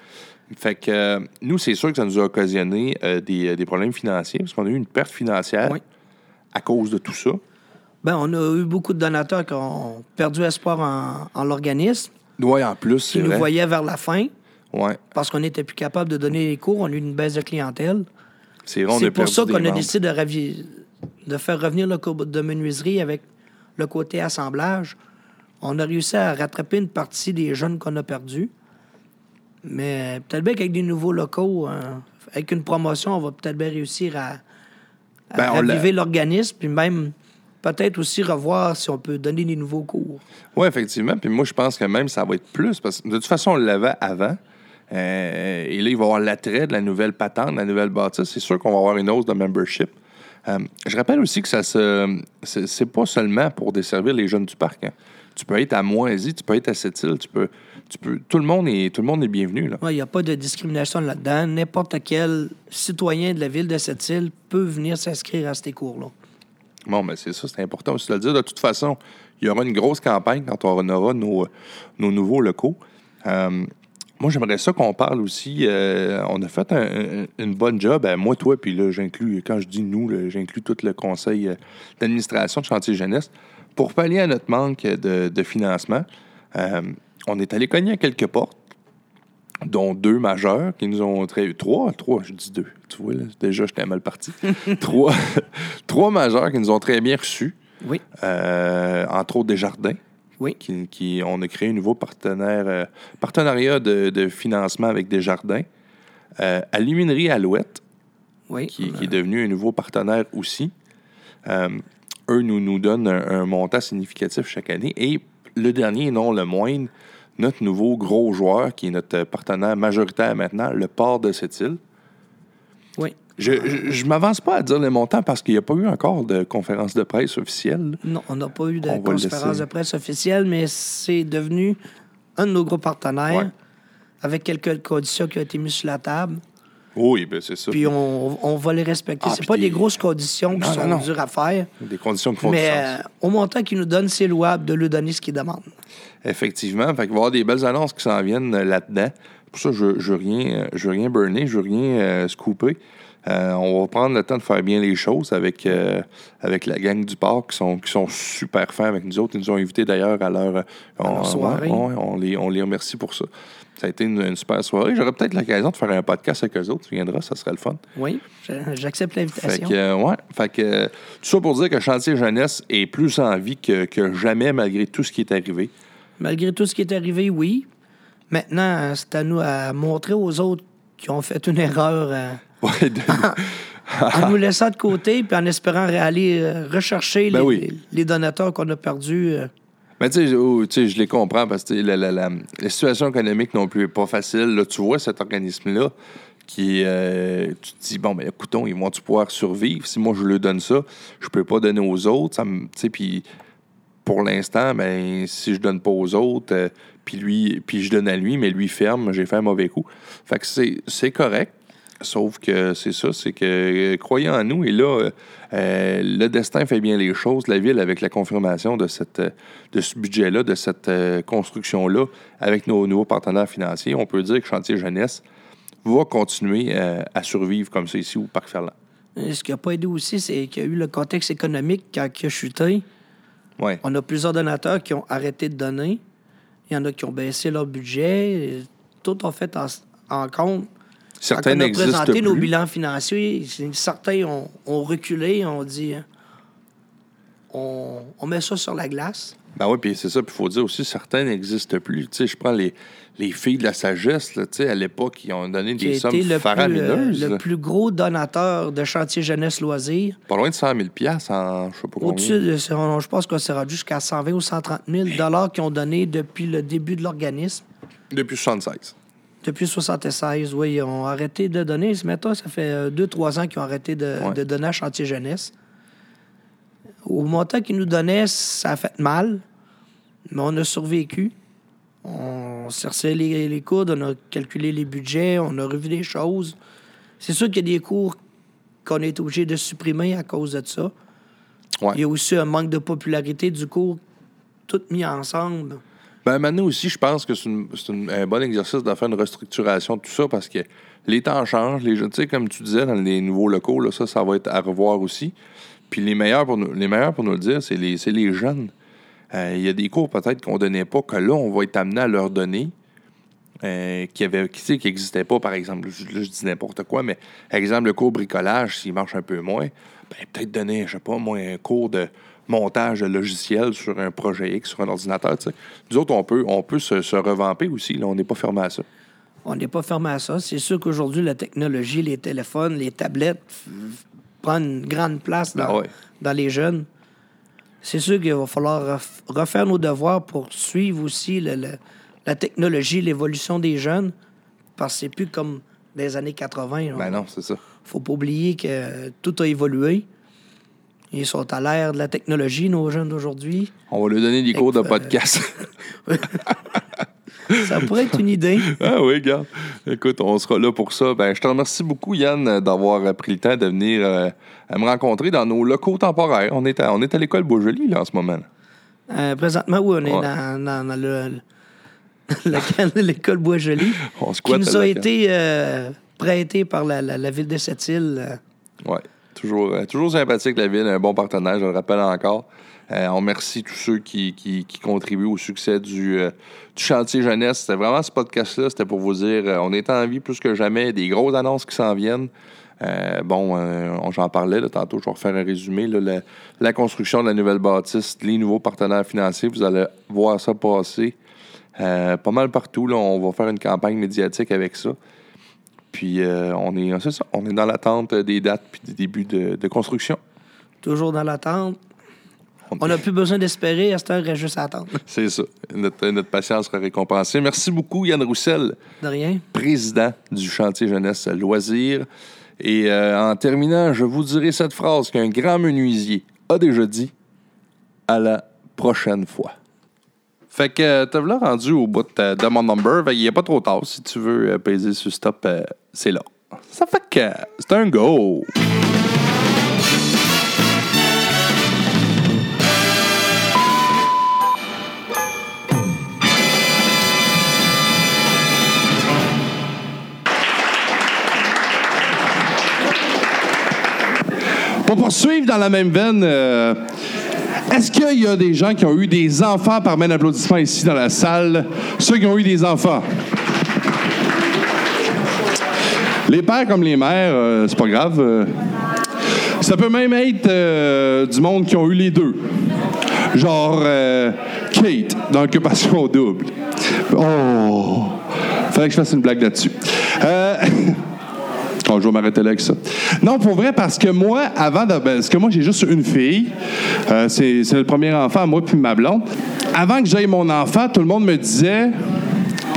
Fait que euh, nous, c'est sûr que ça nous a occasionné euh, des, des problèmes financiers, parce qu'on a eu une perte financière Oui. à cause de tout ça. Ben, on a eu beaucoup de donateurs qui ont perdu espoir en, en l'organisme, Oui, en plus, qui nous vrai. voyaient vers la fin Ouais, parce qu'on n'était plus capable de donner les cours. On a eu une baisse de clientèle. c'est vrai, on C'est a pour ça qu'on a décidé de, ravi- de faire revenir le cours de menuiserie avec le côté assemblage. On a réussi à rattraper une partie des jeunes qu'on a perdus. Mais peut-être bien qu'avec des nouveaux locaux, hein, avec une promotion, on va peut-être bien réussir à, à Ben, raviver l'organisme, puis même peut-être aussi revoir si on peut donner des nouveaux cours. Oui, effectivement. Puis moi, je pense que même ça va être plus. Parce que de toute façon, on l'avait avant. Euh, et là, il va y avoir l'attrait de la nouvelle patente, de la nouvelle bâtisse. C'est sûr qu'on va avoir une hausse de membership. Euh, je rappelle aussi que ça se, c'est pas seulement pour desservir les jeunes du parc. hein. Tu peux être à Moisy, tu peux être à Sept-Îles, tu peux, tu peux, tout le monde est, tout le monde est bienvenu. Il n'y a pas de discrimination là-dedans. N'importe quel citoyen de la ville de cette île peut venir s'inscrire à ces cours-là. Bon, mais c'est ça, c'est important aussi de le dire. De toute façon, il y aura une grosse campagne quand on aura nos, nos nouveaux locaux. Euh, moi, j'aimerais ça qu'on parle aussi. euh, on a fait un- un- une bonne job. euh, moi, toi, puis là, j'inclus, quand je dis nous, j'inclus tout le conseil euh, d'administration de Chantier Jeunesse. Pour pallier à notre manque de, de financement, euh, on est allé cogner à quelques portes, dont deux majeurs qui nous ont très. Trois, trois, je dis deux. Tu vois, là, déjà, j'étais mal parti. trois, trois majeurs qui nous ont très bien reçus, Oui. entre autres Desjardins Oui. qui, qui- on a créé un nouveau partenaire, euh, partenariat de, de financement avec Desjardins. Euh, Aluminerie Alouette, Oui. qui, qui est devenu un nouveau partenaire aussi. Euh, eux nous, nous donnent un, un montant significatif chaque année. Et le dernier, non le moindre, notre nouveau gros joueur, qui est notre partenaire majoritaire maintenant, le port de cette île. Je ne m'avance pas à dire le montant parce qu'il n'y a pas eu encore de conférence de presse officielle. Non, on n'a pas eu de On conférence de presse officielle, mais c'est devenu un de nos gros partenaires Ouais. avec quelques conditions qui ont été mises sur la table. Oui, ben c'est ça. Puis on, on va les respecter. Ah, c'est pas des- des grosses conditions qui sont non, non. dures à faire, Des conditions qui font mais du euh, sens. au montant qu'ils nous donnent, c'est louable de lui donner ce qu'ils demandent. Effectivement. Fait qu'il va y avoir des belles annonces qui s'en viennent euh, là-dedans. Pour ça, je ne veux rien, euh, je veux rien burner, je veux rien euh, scooper. Euh, on va prendre le temps de faire bien les choses avec, euh, avec la gang du parc qui sont, qui sont super fins avec nous autres. Ils nous ont invités d'ailleurs à leur, euh, on, leur soirée. on, les, on les remercie pour ça. Ça a été une, une super soirée. J'aurais peut-être l'occasion de faire un podcast avec eux autres. Tu viendras, ça serait le fun. Oui, j'accepte Fait l'invitation. que, euh, ouais. Fait que, tout ça pour dire que Chantier Jeunesse est plus en vie que, que jamais malgré tout ce qui est arrivé. Malgré tout ce qui est arrivé, oui. Maintenant, c'est à nous à montrer aux autres qui ont fait une erreur Ouais, de- en nous laissant de côté puis en espérant aller euh, rechercher Ben les, oui. les donateurs qu'on a perdus. euh. Mais tu sais, oh, tu sais, je les comprends parce que la, la, la, la situation économique non plus est pas facile. Là, tu vois cet organisme-là qui, euh, tu te dis, bon, ben écoutons, ils vont-tu pouvoir survivre? Si moi, je leur donne ça, je peux pas donner aux autres. Tu sais, puis pour l'instant, ben, si je donne pas aux autres, euh, puis lui, puis je donne à lui, mais lui ferme, j'ai fait un mauvais coup. Fait que c'est correct. Sauf que c'est ça, c'est que euh, croyez en nous. Et là, euh, euh, le destin fait bien les choses. La ville, avec la confirmation de, cette, de ce budget-là, de cette euh, construction-là, avec nos nouveaux partenaires financiers, on peut dire que Chantier Jeunesse va continuer euh, à survivre comme ça ici au Parc Ferland. Ce qui n'a pas aidé aussi, c'est qu'il y a eu le contexte économique quand il a chuté. Ouais. On a plusieurs donateurs qui ont arrêté de donner. Il y en a qui ont baissé leur budget. Et Tout ont fait en, en compte. Certains Quand on a présenté nos bilans financiers, certains ont, ont reculé, ont dit hein, on, on met ça sur la glace. Ben oui, puis c'est ça. Puis il faut dire aussi, certains n'existent plus. Tu sais, je prends les, les filles de la sagesse, là, tu sais, à l'époque, qui ont donné des sommes le plus, euh, faramineuses. le plus gros donateur de chantier jeunesse loisirs. Pas loin de 100 000 piastres en je sais pas combien. Au-dessus, de- je pense qu'on s'est rendu jusqu'à 120 ou 130 000 dollars qu'ils ont donné depuis le début de l'organisme. Depuis 76. Depuis 76, oui, ils ont arrêté de donner. Ce matin, ça fait 2-3 ans qu'ils ont arrêté de, Ouais. de donner à Chantier Jeunesse. Au montant qu'ils nous donnaient, ça a fait mal, mais on a survécu. On s'est les, les coudes, on a calculé les budgets, on a revu les choses. C'est sûr qu'il y a des cours qu'on est obligé de supprimer à cause de ça. Ouais. Il y a aussi un manque de popularité du cours, tout mis ensemble. Ben, maintenant aussi, je pense que c'est un bon exercice de faire une restructuration de tout ça parce que les temps changent. Les tu sais, comme tu disais, dans les nouveaux locaux, là, ça, ça va être à revoir aussi. Puis les meilleurs pour nous, les meilleurs pour nous le dire, c'est les, les jeunes. Euh, Il y a des cours peut-être qu'on donnait pas, que là, on va être amené à leur donner. euh, qui avait qui pas, par exemple. Je- je dis n'importe quoi, mais exemple, le cours bricolage, s'il marche un peu moins, ben, peut-être donner, je sais pas, moi, un cours de montage de logiciel sur un projet X, sur un ordinateur. tu sais. Nous autres, on peut, on peut se, se revamper aussi. Là, on n'est pas fermé à ça. On n'est pas fermé à ça. C'est sûr qu'aujourd'hui, la technologie, les téléphones, les tablettes prennent une grande place dans, Ben ouais. dans les jeunes. C'est sûr qu'il va falloir ref- refaire nos devoirs pour suivre aussi le- le- la technologie, l'évolution des jeunes, parce que c'est plus comme des années 80. là. Ben non, c'est ça. faut pas oublier que tout a évolué. Ils sont à l'ère de la technologie, nos jeunes d'aujourd'hui. On va lui donner des cours de podcast. Ça pourrait être une idée. ah oui, gars. Écoute, on sera là pour ça. Ben, je te remercie beaucoup, Yann, d'avoir pris le temps de venir euh, à me rencontrer dans nos locaux temporaires. On est à, on est à l'école Beaujolais, là, en ce moment. Euh, présentement, oui, on est Ouais. dans, dans- dans le, l'école Bois-Joli, On qui nous a la été euh, prêté par la, la- la ville de Sept-Îles. euh. Ouais. Toujours, euh, toujours sympathique, la ville, un bon partenaire, je le rappelle encore. Euh, on remercie tous ceux qui, contribuent au succès du, euh, du chantier jeunesse. C'était vraiment ce podcast-là, c'était pour vous dire, on est en vie plus que jamais, des grosses annonces qui s'en viennent. Bon, on- j'en parlais tantôt, je vais refaire un résumé. la, construction de la nouvelle bâtisse, les nouveaux partenaires financiers, vous allez voir ça passer pas mal partout. Là, on va faire une campagne médiatique avec ça. Puis euh, on est, c'est ça, on est dans l'attente des dates puis des débuts de, de construction. Toujours dans l'attente. On n'a plus besoin d'espérer, à cette heure, il reste juste à attendre. C'est ça. Notre, notre patience sera récompensée. Merci beaucoup, Yann Roussel, De rien. président du chantier jeunesse loisirs. Et euh, en terminant, je vous dirai cette phrase qu'un grand menuisier a déjà dit à la prochaine fois. Fait que euh, te voilà rendu au bout de, mon number? Fait qu'il n'y a pas trop tard. Si tu veux euh, peser sur stop, euh, c'est là. Ça fait que c'est un go. Pour poursuivre dans la même veine, est-ce qu'il y a des gens qui ont eu des enfants par main d'applaudissement ici dans la salle? Ceux qui ont eu des enfants. Les pères comme les mères, euh, c'est pas grave. euh, ça peut même être euh, du monde qui ont eu les deux. Genre Kate dans Occupation Double. Oh! Fallait que je fasse une blague là-dessus. Oh, je vais là avec ça. Non, pour vrai, parce que moi, avant de. ben, parce que moi, j'ai juste une fille. Euh, c'est le premier enfant, moi, puis ma blonde. Avant que j'aille mon enfant, tout le monde me disait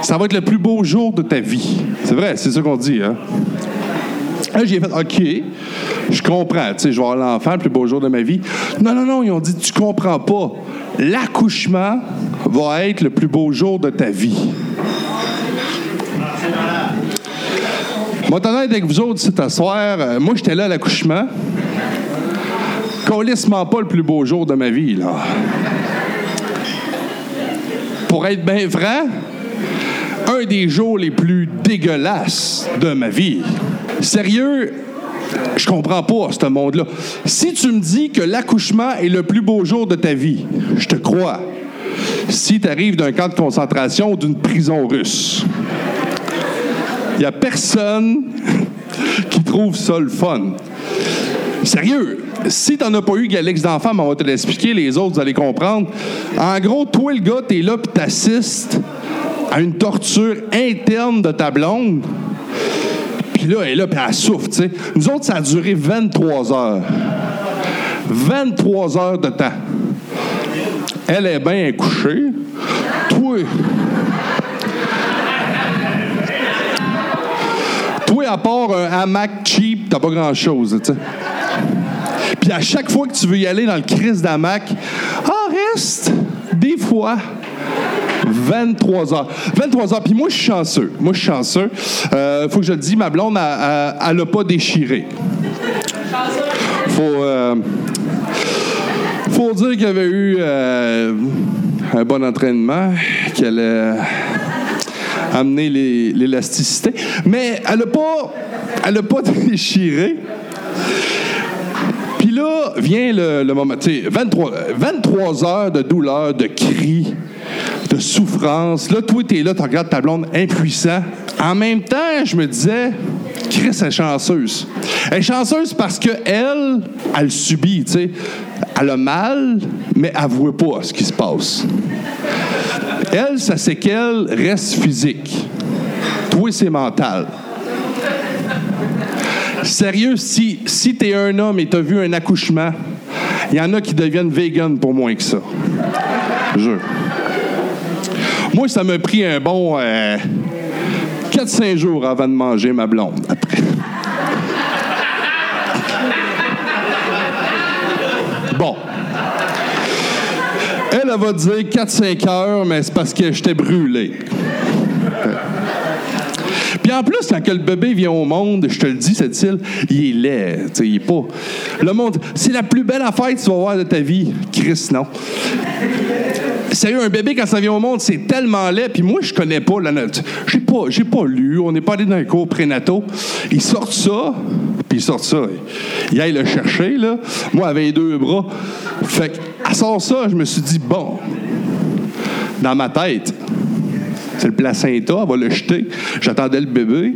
ça va être le plus beau jour de ta vie. C'est vrai, c'est ça qu'on dit, hein? J'ai fait OK, je comprends, tu sais, je vais avoir l'enfant, le plus beau jour de ma vie. Non, non, non, ils ont dit tu comprends pas. L'accouchement va être le plus beau jour de ta vie. Moi, avec vous autres cet soir. euh, moi, j'étais là à l'accouchement. Colissement pas le plus beau jour de ma vie, là. Pour être bien franc, un des jours les plus dégueulasses de ma vie. Sérieux, je comprends pas ce monde-là. Si tu me dis que l'accouchement est le plus beau jour de ta vie, je te crois. Si tu arrives d'un camp de concentration ou d'une prison russe. Il n'y a personne qui trouve ça le fun. Sérieux, si t'en as pas eu Galix d'enfant, on va te l'expliquer, les autres, vous allez comprendre. En gros, toi, le gars, t'es là puis t'assistes à une torture interne de ta blonde. Puis là, elle est là, puis elle souffre, tu sais. Nous autres, ça a duré 23 heures. 23 heures de temps. Elle est bien couchée. Toi... Toi, à part un hamac cheap, t'as pas grand-chose, tu sais. Puis à chaque fois que tu veux y aller dans le crise d'hamac, ah, reste des fois 23 heures. 23 heures. Puis moi, je suis chanceux. Moi, je suis chanceux. Euh, faut que je le dise, ma blonde, elle- l'a pas déchiré. Faut, euh, faut dire qu'il y avait eu euh, un bon entraînement, qu'elle a amené l'élasticité. Mais elle n'a pas, elle a pas déchiré. Puis là vient le, moment, tu sais, 23, 23 heures de douleur, de cris, de souffrance. Là, toi, t'es là, tu regardes ta blonde impuissant. En même temps, je me disais, Chris est chanceuse. Elle est chanceuse parce que elle, subit, tu sais. Elle a mal, mais elle voit pas ce qui se passe. Elle, sa séquelle reste physique. Toi, c'est mental. Sérieux, si, si t'es un homme et t'as vu un accouchement, il y en a qui deviennent vegan pour moins que ça. Je. Moi, ça m'a pris un bon euh, 4-5 jours avant de manger ma blonde. Après. Elle, va dire 4-5 heures, mais c'est parce que j'étais brûlé. Puis en plus, quand que le bébé vient au monde, je te le dis, cette île, il est laid. Il est pas. Le monde, c'est la plus belle affaire que tu vas voir de ta vie. Chris, non? Sérieux, un bébé, quand ça vient au monde, c'est tellement laid. Puis moi, je connais pas la note. J'ai pas, j'ai pas lu. On n'est pas allé dans un cours prénataux. Ils sortent ça, puis ils sortent ça. Ils aillent le chercher, là. Moi, avec les deux bras. Fait qu'à sort ça, je me suis dit, bon, dans ma tête, c'est le placenta, elle va le jeter. J'attendais le bébé.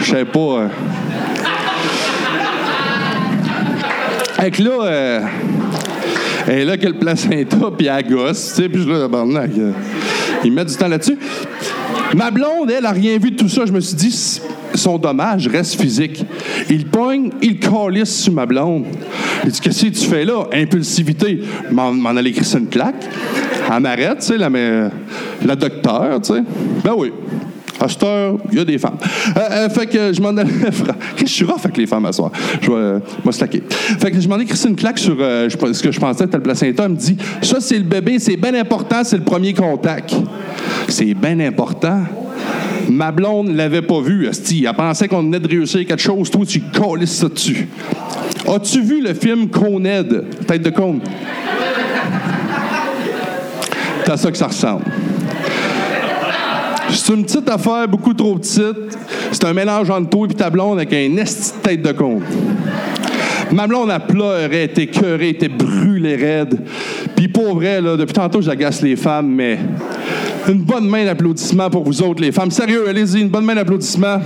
Je savais pas. euh. Fait que là, euh, elle est là le placenta, puis elle gosse, tu sais, puis je là, tabarnak, euh, ils mettent du temps là-dessus. Ma blonde, elle, a rien vu de tout ça. Je me suis dit, son dommage reste physique. Il pogne, il calisse sur ma blonde. Il dit, qu'est-ce que tu fais là? Impulsivité. M'en, m'en écrire ça une claque. Elle m'arrête, tu sais, la, la docteur, tu sais. Ben oui. À cette heure, il y a des femmes. Euh, euh, fait que je m'en allais. Je suis rough avec les femmes à soir? Je vais euh. Fait que je m'en ai écrit une claque sur euh, ce que je pensais était le placenta. Elle me dit Ça, c'est le bébé, c'est bien important, c'est le premier contact. C'est bien important. Ma blonde l'avait pas vu, esti. Elle pensait qu'on venait de réussir quelque chose. Toi, tu colles ça dessus. As-tu vu le film Coned, Tête de cône? C'est à ça que ça ressemble. C'est une petite affaire beaucoup trop petite. C'est un mélange entre toi et ta blonde avec un esti de tête de con. Ma blonde, elle pleurait, était écœurée, était brûlée raide. Puis pour vrai, là, depuis tantôt, j'agace les femmes, mais une bonne main d'applaudissement pour vous autres, les femmes. Sérieux, allez-y, une bonne main d'applaudissement.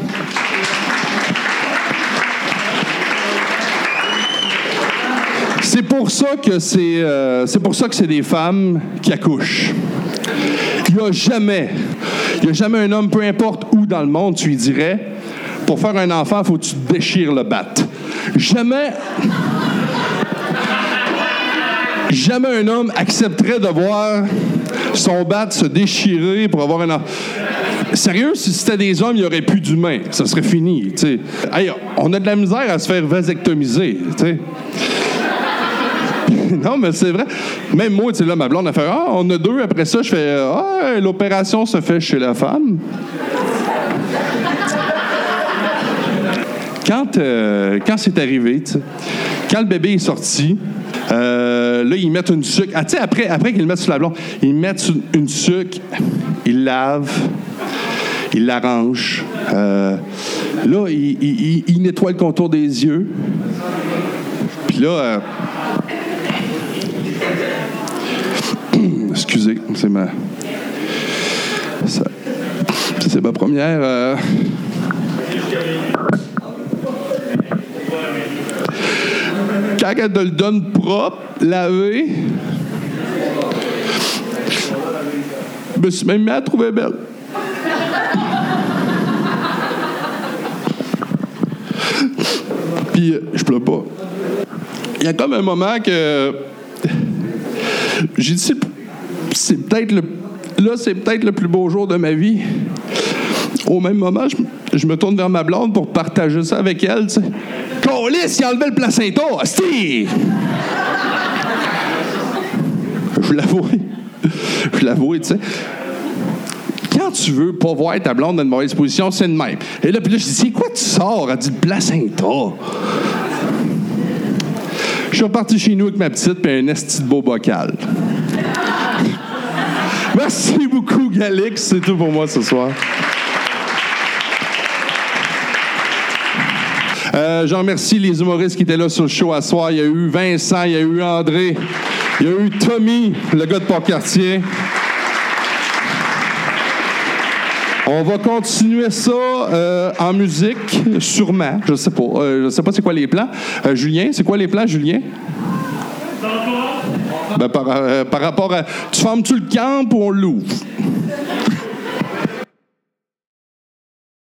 C'est pour ça que c'est euh, pour ça que c'est des femmes qui accouchent. Il n'y a jamais, il y a jamais un homme, peu importe où dans le monde, tu lui dirais, pour faire un enfant, faut que tu te déchires le bat. Jamais, jamais un homme accepterait de voir son bat se déchirer pour avoir un. Sérieux, si c'était des hommes, il n'y aurait plus d'humains. Ça serait fini. tu sais. Hey, on a de la misère à se faire vasectomiser. tu sais. non, mais c'est vrai. Même moi, tu là, ma blonde a fait Ah, on a deux. Après ça, je fais Ah, l'opération se fait chez la femme. Quand, euh, quand c'est arrivé, tu sais, quand le bébé est sorti, euh, là, ils mettent une sucre. Ah, tu sais, après, après qu'ils le mettent sur la blonde, ils mettent une, sucre, ils lavent, ils l'arrangent. Euh, là, ils, nettoient le contour des yeux. Puis là, euh, excusez, c'est ma. c'est ma première. Quand elle te le donne propre, lavé, je me suis même mis à trouver belle. Puis, euh, je pleure pas. Il y a comme un moment que. J'ai dit, c'est- peut-être le. Là, c'est peut-être le plus beau jour de ma vie. Au même moment, je, je me tourne vers ma blonde pour partager ça avec elle, tu sais. Colis, il a enlevé le placenta, hostie! Je l'avoue. Je l'avoue, tu sais. Quand tu veux pas voir ta blonde dans une mauvaise position, c'est de même. Et là, puis là, je dis, c'est quoi tu sors? Elle dit, placenta. Je suis reparti chez nous avec ma petite puis un esti de beau bocal. Merci beaucoup, Galix. C'est tout pour moi ce soir. Euh, je remercie les humoristes qui étaient là sur le show à soir. Il y a eu Vincent, il y a eu André, il y a eu Tommy, le gars de Port-Cartier. On va continuer ça euh, en musique, sûrement. Je sais pas. Euh, je sais pas c'est quoi les plans. Euh, Julien, c'est quoi les plans, Julien? Ben, par, euh, par rapport à. Tu fermes-tu le camp ou on l'ouvre?